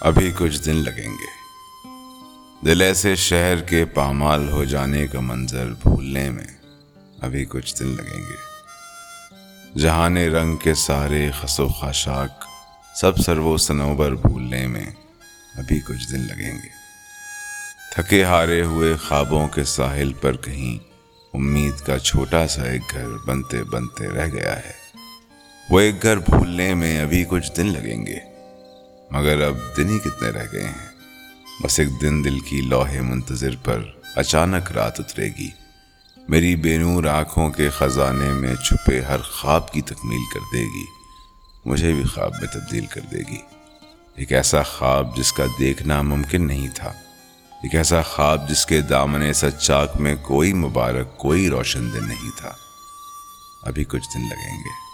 ابھی کچھ دن لگیں گے۔ دل ایسے شہر کے پامال ہو جانے کا منظر بھولنے میں ابھی کچھ دن لگیں گے۔ جہان رنگ کے سارے خس و خاشاک سب سر و سنوبر بھولنے میں ابھی کچھ دن لگیں گے۔ تھکے ہارے ہوئے خوابوں کے ساحل پر کہیں امید کا چھوٹا سا ایک گھر بنتے بنتے رہ گیا ہے۔ وہ ایک گھر بھولنے میں ابھی کچھ دن لگیں گے۔ مگر اب دن ہی کتنے رہ گئے ہیں۔ بس ایک دن دل کی لوہے منتظر پر اچانک رات اترے گی۔ میری بے نور آنکھوں کے خزانے میں چھپے ہر خواب کی تکمیل کر دے گی۔ مجھے بھی خواب میں تبدیل کر دے گی۔ ایک ایسا خواب جس کا دیکھنا ممکن نہیں تھا۔ ایک ایسا خواب جس کے دامن سچاک میں کوئی مبارک، کوئی روشن دن نہیں تھا۔ ابھی کچھ دن لگیں گے۔